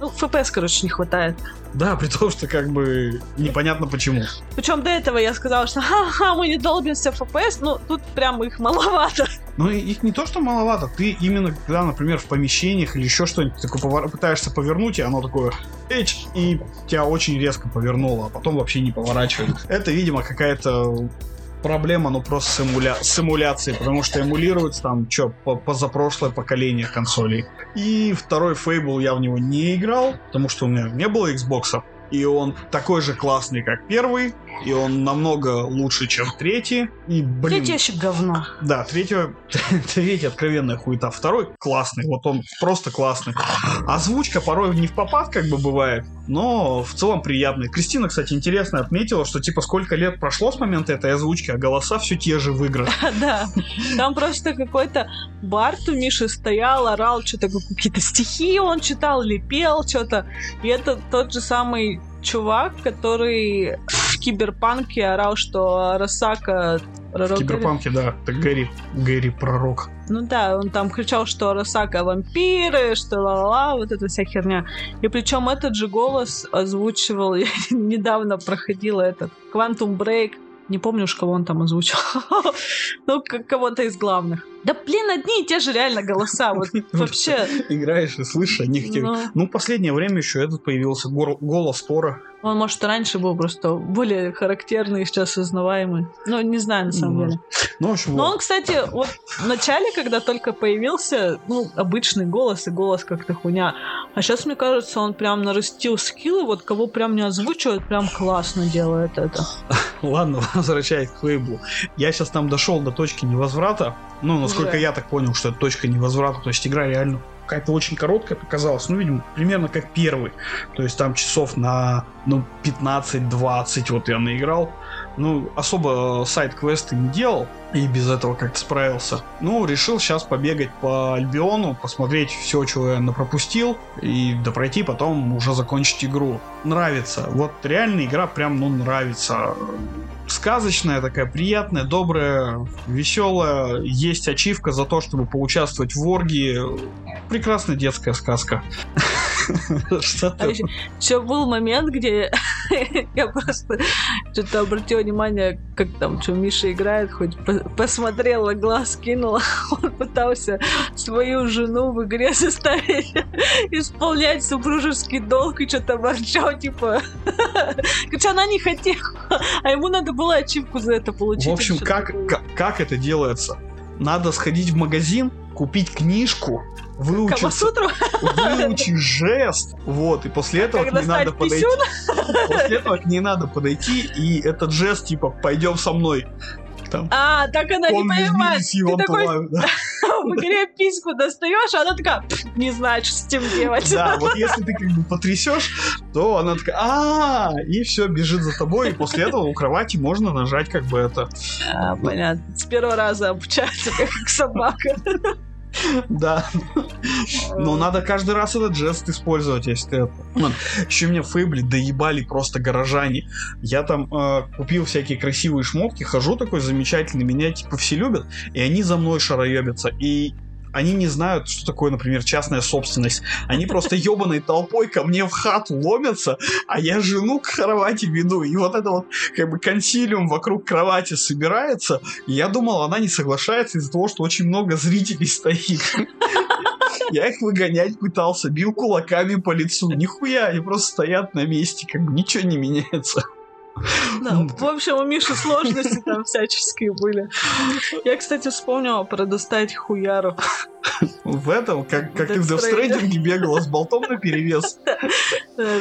FPS, короче, не хватает. Да, при том, что как бы непонятно почему. Причем до этого я сказала, что ха-ха, мы не долбимся в FPS, но тут прям их маловато. Ну, их не то, что маловато, ты именно, когда, например, в помещениях или еще что-нибудь, такое повор... пытаешься повернуть, и оно такое, эч, и тебя очень резко повернуло, а потом вообще не поворачивает. Это, видимо, какая-то проблема, ну просто симуля... симуляции, потому что эмулируется там, что, по позапрошлое поколение консолей. И второй Fable я в него не играл, потому что у меня не было Xbox и он такой же классный, как первый, и он намного лучше, чем третий. И, блин, третий еще говно. Да, третий, третий откровенная хуета. Второй классный, вот он просто классный. Озвучка порой не в попад как бы бывает, но в целом приятный. Кристина, кстати, интересно отметила, что типа сколько лет прошло с момента этой озвучки, а голоса все те же в играх. (laughs) Да, там просто какой-то Барт у Миши стоял, орал что-то, какие-то стихи он читал или пел что-то. И это тот же самый чувак, который в Киберпанке орал, что Росака пророк. В Киберпанке, да, это Гэри, Гэри пророк. Ну да, он там кричал, что Росака вампиры, что ла-ла, вот эта вся херня. И причем этот же голос озвучивал, (laughs) я недавно проходила этот Quantum Break, не помню уж, кого он там озвучил. (laughs) ну, кого-то из главных. Да, блин, одни и те же реально голоса. Вот (laughs) вообще. Играешь и слышишь одних тех. Ну, ну последнее время еще этот появился. Голос Тора. Он, может, раньше был просто более характерный, сейчас узнаваемый. Ну, не знаю, на самом ну, деле. Ну, в общем, Но он, кстати, вот в начале, когда только появился, ну, обычный голос и голос как-то хуйня. А сейчас, мне кажется, он прям нарастил скиллы, вот кого прям не озвучивает, прям классно делает это. (laughs) Ладно, (laughs) возвращаясь к Фейблу. Я сейчас там дошел до точки невозврата. Ну, насколько я так понял, что это точка невозврата. То есть игра реально какая-то очень короткая показалась, ну, видимо, примерно как первый. То есть там часов на, ну, 15-20 вот я наиграл. Ну, особо сайт-квесты не делал, и без этого как-то справился. Ну, решил сейчас побегать по Альбиону, посмотреть все, чего я напропустил, и допройти потом уже закончить игру. Нравится. Вот реально игра прям, ну, нравится. Сказочная такая, приятная, добрая, веселая. Есть ачивка за то, чтобы поучаствовать в оргии. Прекрасная детская сказка. (laughs) (laughs) Что А еще, был момент, где (laughs) я просто что-то обратила внимание, как там, что Миша играет, хоть по- посмотрела, глаз кинула, (laughs) он пытался свою жену в игре заставить исполнять супружеский долг и что-то ворчал, типа... Короче, она не хотела, а ему надо было ачивку за это получить. В общем, как, как это делается? Надо сходить в магазин, купить книжку, Камасутру? выучить жест, вот, и после этого Как к ней надо подойти. писюн? После этого к ней надо подойти, и этот жест, типа, пойдем со мной. Там, А, так она не он понимает. Ты такой плавит, да. (laughs) в игре письку достаешь, а она такая, «Пф, не знаю, что с этим делать. Да, вот если ты как бы потрясешь, то она такая, а и все, бежит за тобой, и после этого у кровати можно нажать как бы это. А, понятно. С первого раза обучается, как собака. (laughs) Да. Но надо каждый раз этот жест использовать, если ты это. Еще меня фейбли доебали просто горожане. Я там э, купил всякие красивые шмотки, хожу такой замечательный, меня типа все любят, и они за мной шароебятся. И они не знают, что такое, например, частная собственность. Они просто ебаной толпой ко мне в хату ломятся, а я жену к кровати веду. И вот это вот как бы консилиум вокруг кровати собирается. И я думал, она не соглашается из-за того, что очень много зрителей стоит. Я их выгонять пытался, бил кулаками по лицу. Нихуя, они просто стоят на месте, как бы ничего не меняется. Да, в общем, у Миши сложности там всяческие были. Я, кстати, вспомнила про достать хуяру. В этом, как, как ты в Death Дефстрейдинге бегала с болтом на перевес.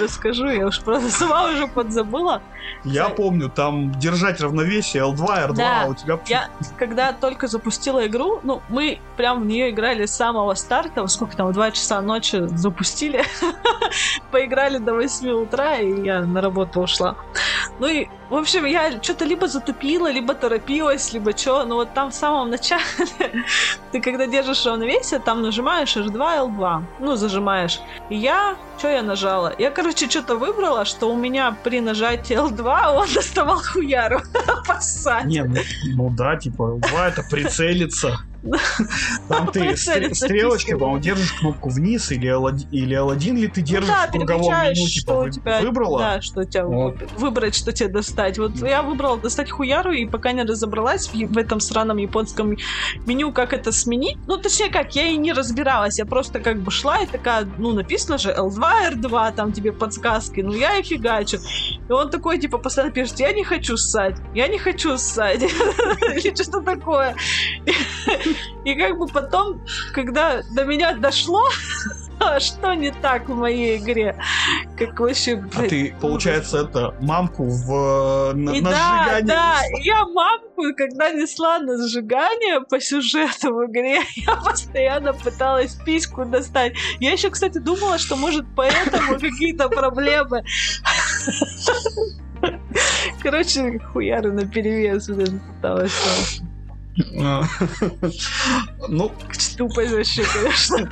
Расскажу, я уж просто сама уже подзабыла. Я помню, там держать равновесие L2, R2, Да, а у тебя... Я, когда только запустила игру, ну, мы прям в нее играли с самого старта, сколько там, в 2 часа ночи запустили, (laughs) поиграли до 8 утра, и я на работу ушла. Ну и, в общем, я что-то либо затупила, либо торопилась, либо что, но вот там в самом начале, (laughs) ты когда держишь равновесие, там нажимаешь R2, L2, ну, зажимаешь. И я, что я нажала? Я, короче, что-то выбрала, что у меня при нажатии L2 он (laughs) доставал хуяру (laughs) поссать. Не, ну, ну да, типа, L2 это прицелиться. Там (laughs) ты стрелочкой, по-моему, держишь кнопку вниз, или L1, или L1 ли ты держишь ну да, в круговом меню, что типа, у вы- тебя... выбрала? Да, что тебя... Вот. Выбрать, что тебе достать. Вот я выбрала достать хуяру, и пока не разобралась в, в этом сраном японском меню, как это сменить. Ну, точнее, как, я и не разбиралась. Я просто как бы шла и такая, ну, написано же L2, R2, там тебе подсказки. Ну, я и фигачу. И он такой, типа, постоянно пишет, я не хочу ссать, я не хочу ссать. (laughs) Или что-то такое. (laughs) И как бы потом, когда до меня дошло, (laughs) что не так в моей игре, как вообще, А ты, получается, это мамку в на, и на да, сжигание да, я мамку, когда несла на сжигание по сюжету в игре, (laughs) я постоянно пыталась письку достать. Я еще, кстати, думала, что может поэтому какие-то проблемы. Короче, хуяры на перевес пыталась. А. Ну, Тупость вообще, конечно.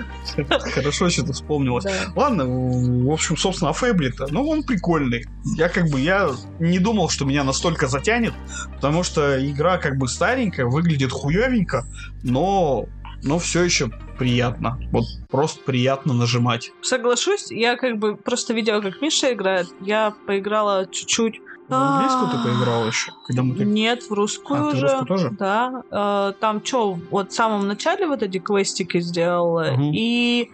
хорошо, что ты вспомнилась. Да. Ладно, в общем, собственно, о Фейбле-то, ну, он прикольный. Я как бы, я не думал, что меня настолько затянет, потому что игра как бы старенькая, выглядит хуевенько, но, но все еще приятно. Вот просто приятно нажимать. Соглашусь, я как бы просто видела, как Миша играет. Я поиграла чуть-чуть. В английскую ты поиграл еще? Когда мы Нет, в русскую А, уже. русскую тоже? Да. Э, там что, вот в самом начале вот эти квестики сделала. Мгм. И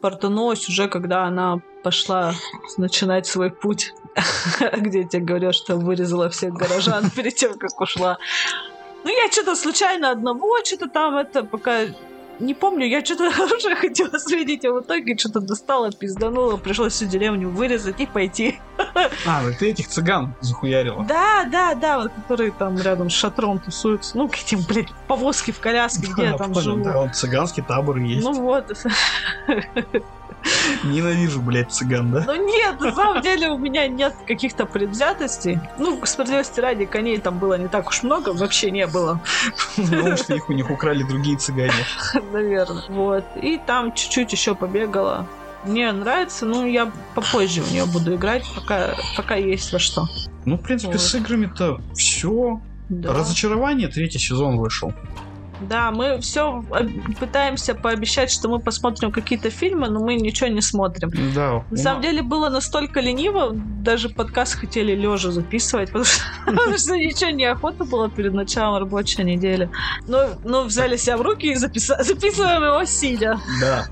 портанулась уже, когда она пошла начинать свой путь. (laughs) Где я тебе говорю, что вырезала всех горожан (laughs) перед тем, как ушла. Ну, я что-то случайно одного, что-то там это пока не помню, я что-то (laughs) уже хотела средить, а в итоге что-то достала, пизданула, пришлось всю деревню вырезать и пойти. А, ну ты этих цыган захуярила. Да, да, да, вот которые там рядом с шатром тусуются. Ну, к этим, блядь, повозки в коляске, где я там живу. да, вот цыганский табор есть. Ну вот. Ненавижу, блядь, цыган, да? Ну нет, на самом деле у меня нет каких-то предвзятостей. Ну, справедливости ради, коней там было не так уж много, вообще не было, (laughs) Потому что их у них украли другие цыгане. (laughs) наверное. Вот. И там чуть-чуть еще побегала. Мне нравится, ну, я попозже в нее буду играть, пока, пока есть во что. Ну, в принципе, Вот. с играми-то все. Да. Разочарование, третий сезон вышел. Да, мы все пытаемся пообещать, что мы посмотрим какие-то фильмы, но мы ничего не смотрим. Да. На самом деле было настолько лениво, даже подкаст хотели лежа записывать, (laughs) потому что, потому что ничего неохота было перед началом рабочей недели. Но, но взяли себя в руки и записа- записываем его сидя. Да.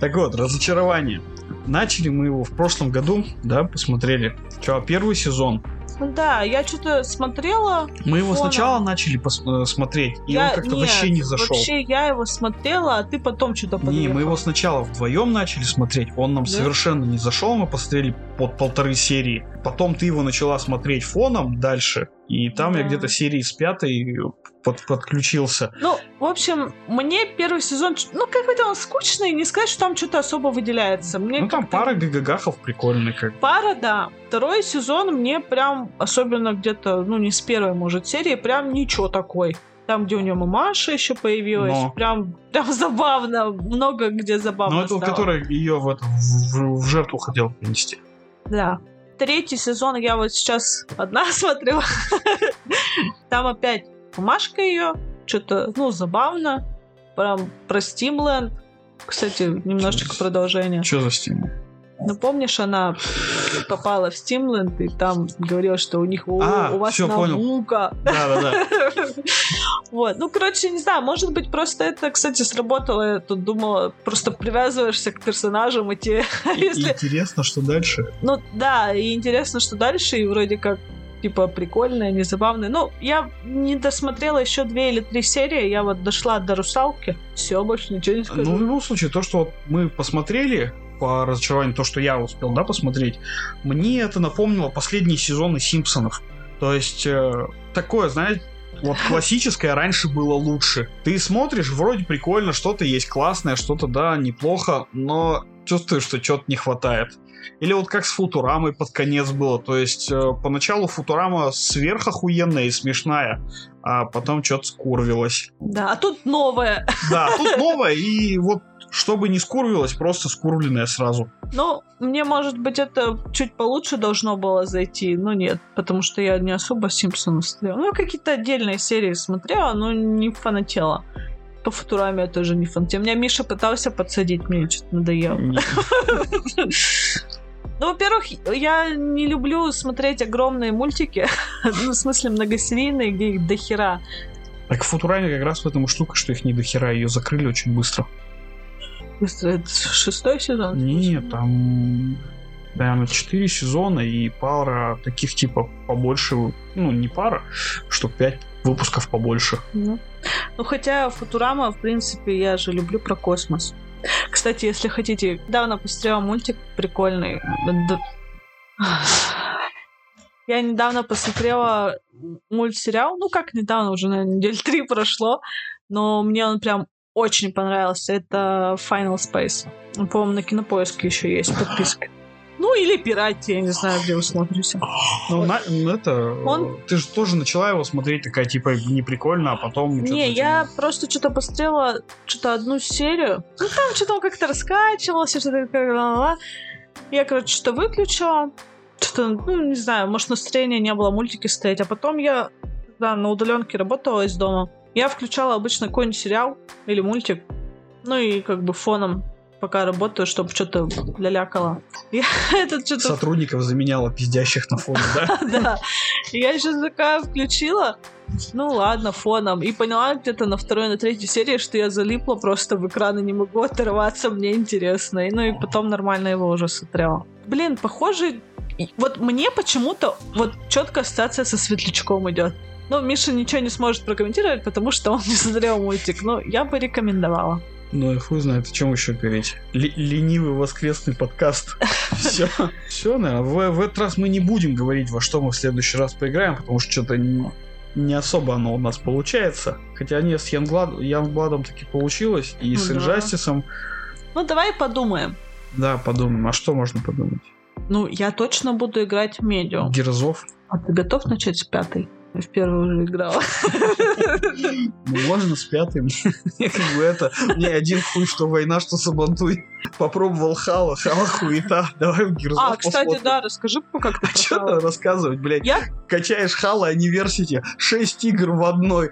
Так вот, разочарование. Начали мы его в прошлом году, да, посмотрели. Че, первый сезон. Да, я что-то смотрела. Мы его Фоном. сначала начали пос- э, смотреть, и я, он как-то вообще не зашел. Вообще я его смотрела, а ты потом что-то Не, мы его сначала вдвоем начали смотреть, он нам Да? совершенно не зашел, мы посмотрели под полторы серии. Потом ты его начала смотреть фоном дальше, и там я Да. где-то серии с пятой под- подключился. Ну, в общем, мне первый сезон, ну, какой-то он скучный, не сказать, что там что-то особо выделяется. Мне Ну там пара гагагахов прикольный как. Пара, да. Второй сезон мне прям, особенно где-то, ну, не с первой, может, серии, прям ничего такой. Там, где у нее мамаша еще появилась, Но. прям, прям (laughs) забавно, много где забавно Ну это стало. который ее в, в, в жертву хотел принести. Да. Третий сезон я вот сейчас одна (laughs) смотрю. Там опять мамашка ее, что-то, ну, забавно. Прям про Стимленд. Кстати, немножечко продолжение. Что за стимул? Ну, помнишь, она попала в Стимленд, и там говорила, что у них «О, А, у вас понял. наука. Да-да-да. (laughs) Вот, ну, короче, не знаю, может быть, просто это, кстати, сработало. Я тут думала, просто привязываешься к персонажам, и те, (laughs) если... Интересно, что дальше. Ну, да, и интересно, что дальше, и вроде как типа прикольное, незабавное. Ну, я не досмотрела еще две или три серии, я вот дошла до русалки. Все, больше ничего не скажу. Ну, в любом случае, то, что вот мы посмотрели по разочарованию, то, что я успел, да, посмотреть, мне это напомнило последние сезоны Симпсонов. То есть, э, такое, знаете, вот (laughs) классическое раньше было лучше. Ты смотришь, вроде прикольно, что-то есть классное, что-то, да, неплохо, но чувствуешь, что чего-то не хватает. Или вот как с Футурамой под конец было. То есть, э, поначалу Футурама сверхохуенная и смешная, а потом что-то скурвилось. Да, а тут новое. Да, тут новое, и вот чтобы не скурвилось, просто скурвленное сразу. Ну, мне, может быть, это чуть получше должно было зайти, но нет, потому что я не особо Симпсоны смотрела. Ну, какие-то отдельные серии смотрела, но не фанатела. По Футураме я тоже не фанатела. Меня Миша пытался подсадить, мне что-то надоело. (laughs) Ну, во-первых, я не люблю смотреть огромные мультики, (laughs) ну, в смысле многосерийные, где их дохера. Так в Футураме как раз в этом штука, что их не до хера, ее закрыли очень быстро. Это шестой сезон? Нет, там, наверное, 4 сезона и пара таких типа побольше, ну, не пара, штук 5 выпусков побольше. Ну, ну, хотя Футурама, в принципе, я же люблю про космос. Кстати, если хотите, недавно посмотрела мультик прикольный. (sighs) Я недавно посмотрела мультсериал, ну как недавно, уже, наверное, недель три прошло, но мне он прям очень понравился. Это Final Space. По-моему, на Кинопоиске еще есть подписка. Ну, или Пирате, я не знаю, где вы смотрите. Ну, на- ну, это... Он- Ты же тоже начала его смотреть, такая, типа, не прикольно, а потом... Не, тебе- я просто что-то посмотрела, что-то одну серию. Ну, там что-то он как-то раскачивался, что-то как. Я, короче, что-то выключила. Что-то, ну, не знаю, может, настроения не было мультики стоять. А потом я, да, на удаленке работала из дома. Я включала обычно какой-нибудь сериал или мультик. Ну, и как бы фоном пока работаю, чтобы что-то лялякало. Я (laughs) этот что-то Сотрудников заменяла пиздящих на фоне, да? (laughs) да. Я сейчас такая включила. Ну ладно, фоном. И поняла где-то на второй, на третьей серии, что я залипла просто в экран и не могу (laughs) оторваться, мне интересно. И, ну и потом нормально его уже смотрела. Блин, похоже, вот мне почему-то вот четко ассоциация со светлячком идет. Ну, Миша ничего не сможет прокомментировать, потому что он (laughs) не смотрел мультик. Но я бы рекомендовала. Ну и хуй знает, о чем еще говорить. Ли- ленивый воскресный подкаст. Все. Все, наверное. В, в этот раз мы не будем говорить, во что мы в следующий раз поиграем, потому что что-то не, не особо оно у нас получается. Хотя не, с Янгблад, Янгбладом таки получилось, и с Ну да. Инжастисом. Ну, давай подумаем. Да, подумаем. А что можно подумать? Ну, я точно буду играть в Medium. Gears ов. А ты готов начать с пятой? В первую уже играла. Ну, можно с пятым. Мне как бы это... Мне один хуй, что война, что сабантуй. Попробовал Хала, Хала хуета. Давай в Gears ов А, кстати, да, расскажи, как ты Что прошла. рассказывать, блядь? Я Качаешь Halo Anniversary, 6 игр в одной,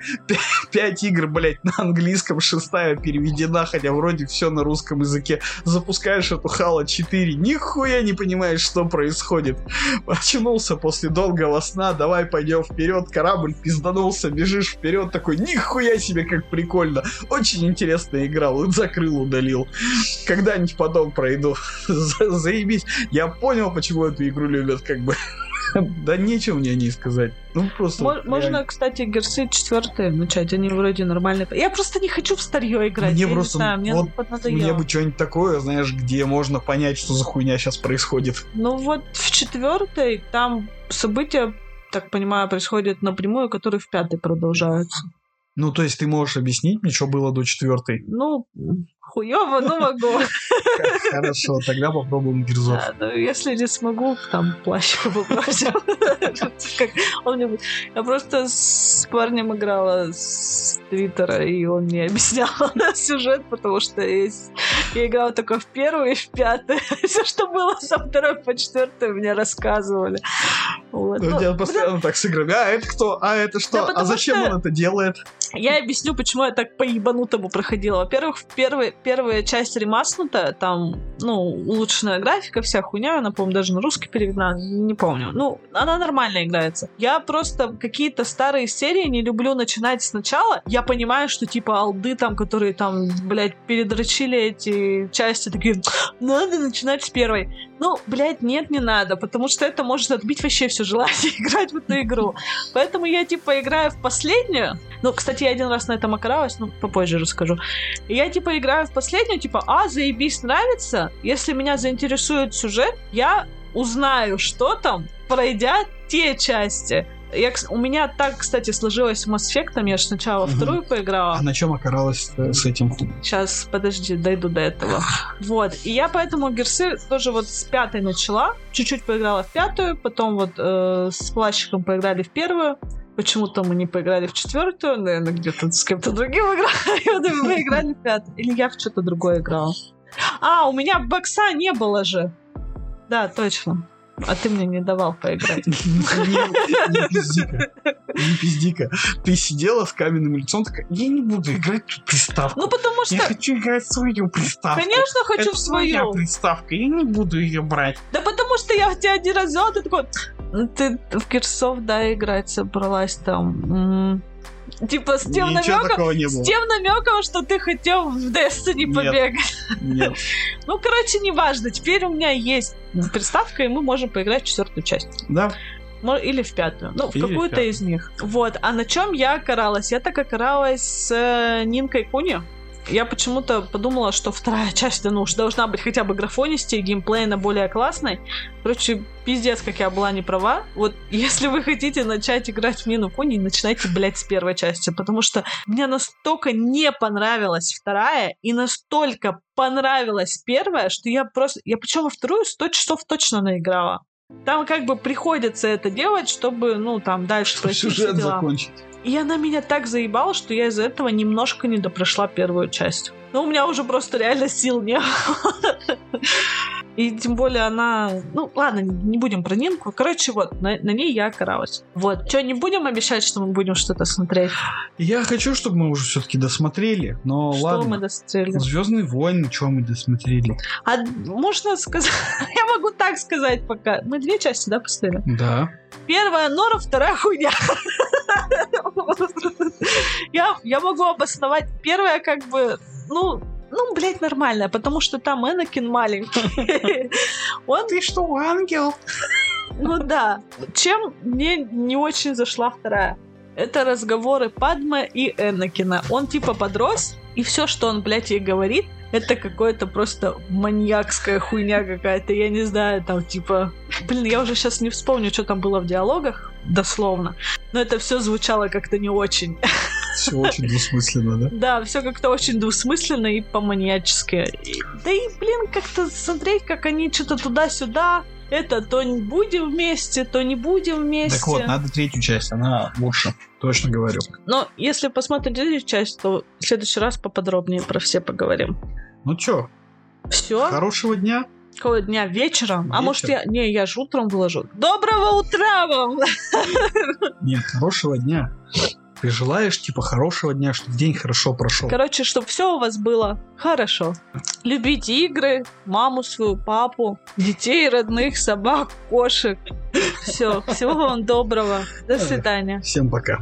5 игр, блядь, на английском, шестая переведена, хотя вроде все на русском языке. Запускаешь эту Хала 4, нихуя не понимаешь, что происходит. Очнулся после долгого сна, давай пойдем вперед, корабль пизданулся, бежишь вперед, такой, нихуя себе, как прикольно. Очень интересная игра, вот закрыл, удалил. Когда-нибудь потом пройду. (laughs) За- Заебись. Я понял, почему эту игру любят, как бы. (laughs) Да нечего мне о ней сказать. Ну просто... Можно, реально. кстати, Герсы четвертые начать, они вроде нормальные. Я просто не хочу в старье играть. Мне я просто знаю, мне вот. Мне бы что-нибудь такое, знаешь, где можно понять, что за хуйня сейчас происходит. Ну вот в четвертой там события, так понимаю, происходят напрямую, которые в пятой продолжаются. Ну, то есть ты можешь объяснить мне, что было до четвертой? Ну, хуёво, но могу. Хорошо, тогда попробуем Герзов. Да, ну, если не смогу, там плащика (laughs) попросим. Я просто с парнем играла с Твиттера, и он мне объяснял (laughs) сюжет, потому что есть- я играла только в первую и в пятую. (laughs) Все, что было со второй по четвертую, мне рассказывали. Вот. Ну, Ну, постоянно так с играми. А это кто? А это Да что? А потому зачем что- он это делает? Я объясню, почему я так по-ебанутому проходила. Во-первых, в первой, первая часть ремаснута, там, ну, улучшенная графика, вся хуйня, она, по-моему, даже на русский переведена, не помню. Ну, она нормально играется. Я просто какие-то старые серии не люблю начинать сначала. Я понимаю, что, типа, алды там, которые там, блядь, передрочили эти части, такие, надо начинать с первой. Ну, блядь, нет, не надо, потому что это может отбить вообще все желание (laughs) играть в эту игру. Поэтому я, типа, играю в последнюю, ну, кстати, я один раз на этом окаралась, ну, попозже расскажу. И Я, типа, играю в последнюю, типа, а, заебись, нравится. Если меня заинтересует сюжет, я узнаю, что там, пройдя те части. Я, у меня так, кстати, сложилось с Mass Effect, я же сначала Мгм. вторую поиграла. А на чем окаралась с этим? Сейчас, подожди, дойду до этого. Вот. И я поэтому Герсы тоже вот с пятой начала. Чуть-чуть поиграла в пятую, потом вот э, с плащиком поиграли в первую. Почему-то мы не поиграли в четвертую, наверное, где-то с кем-то другим играли, (laughs) мы играли в пятую. Или я в что-то другое играла. А, у меня бокса не было же. Да, точно. А ты мне не давал поиграть. (laughs) Не пизди-ка. Не пизди-ка. Ты сидела с каменным лицом, такая, я не буду играть в приставку. Ну, потому Я что, хочу играть в свою приставку. конечно, хочу Это в свою. приставка, я не буду ее брать. Да потому что я в тебя один раз взяла, ты такой... «Ну, Ты в Кирсов, да, играть собралась там. Типа с тем Ничего намеком, не с тем намеком, что ты хотел в Destiny Нет. побегать. Нет. (laughs) Ну, короче, неважно. Теперь у меня есть приставка, и мы можем поиграть в четвертую часть. Да? Или в пятую. Ну, Или в какую-то из них. Вот. А на чем я каралась? Я так окаралась с э, Нинкой Куни. Я почему-то подумала, что вторая (laughs) часть, да ну уж должна быть хотя бы графонистее, геймплейно более классной. Короче, пиздец, как я была не права. Вот (laughs) если вы хотите начать играть в Нину Куни, начинайте, блядь, с первой части, потому что мне настолько не понравилась вторая и настолько понравилась первая, что я просто... Я причем во вторую 100 часов точно наиграла. Там как бы приходится это делать, чтобы, ну, там дальше Сюжет закончить. И она меня так заебала, что я из-за этого немножко не допрошла первую часть. Но у меня уже просто реально сил не было. И тем более она... Ну, ладно, не будем про Нинку. Короче, вот, на, на ней я каралась. Вот. Что, не будем обещать, что мы будем что-то смотреть? Я хочу, чтобы мы уже все-таки досмотрели, но что мы ладно. дострели? Звездные войны, что мы досмотрели? А можно сказать... (laughs) я могу так сказать пока. Мы две части, да, поставили? Да. Первая нора, вторая хуйня. (laughs) я, я могу обосновать. Первая как бы, ну, ну, блядь, нормальная, потому что там Энакин маленький. (laughs) Он, Ты что, ангел? ну да. Чем мне не очень зашла вторая? Это разговоры Падма и Энакина. Он типа подрос, и все, что он, блядь, ей говорит, это какое-то просто маньякская хуйня какая-то. Я не знаю, там типа... Блин, я уже сейчас не вспомню, что там было в диалогах, дословно. Но это все звучало как-то не очень. (laughs) Все очень двусмысленно, да? Да, все как-то очень двусмысленно и по-маньячески. Да и, блин, как-то смотреть, как они что-то туда-сюда. Это то не будем вместе, то не будем вместе. Так вот, надо третью часть, она лучше. Точно говорю. Но если посмотрим третью часть, то в следующий раз поподробнее про все поговорим. Ну чё, Все? хорошего дня. Какого дня? Вечером? А Вечер. может я... Не, я же утром выложу. Доброго утра вам! Нет, хорошего дня. Ты желаешь, типа, хорошего дня, чтобы день хорошо прошел. Короче, чтобы все у вас было хорошо. Любите игры, маму свою, папу, детей, родных, собак, кошек. Все, всего вам доброго. До свидания. Всем пока.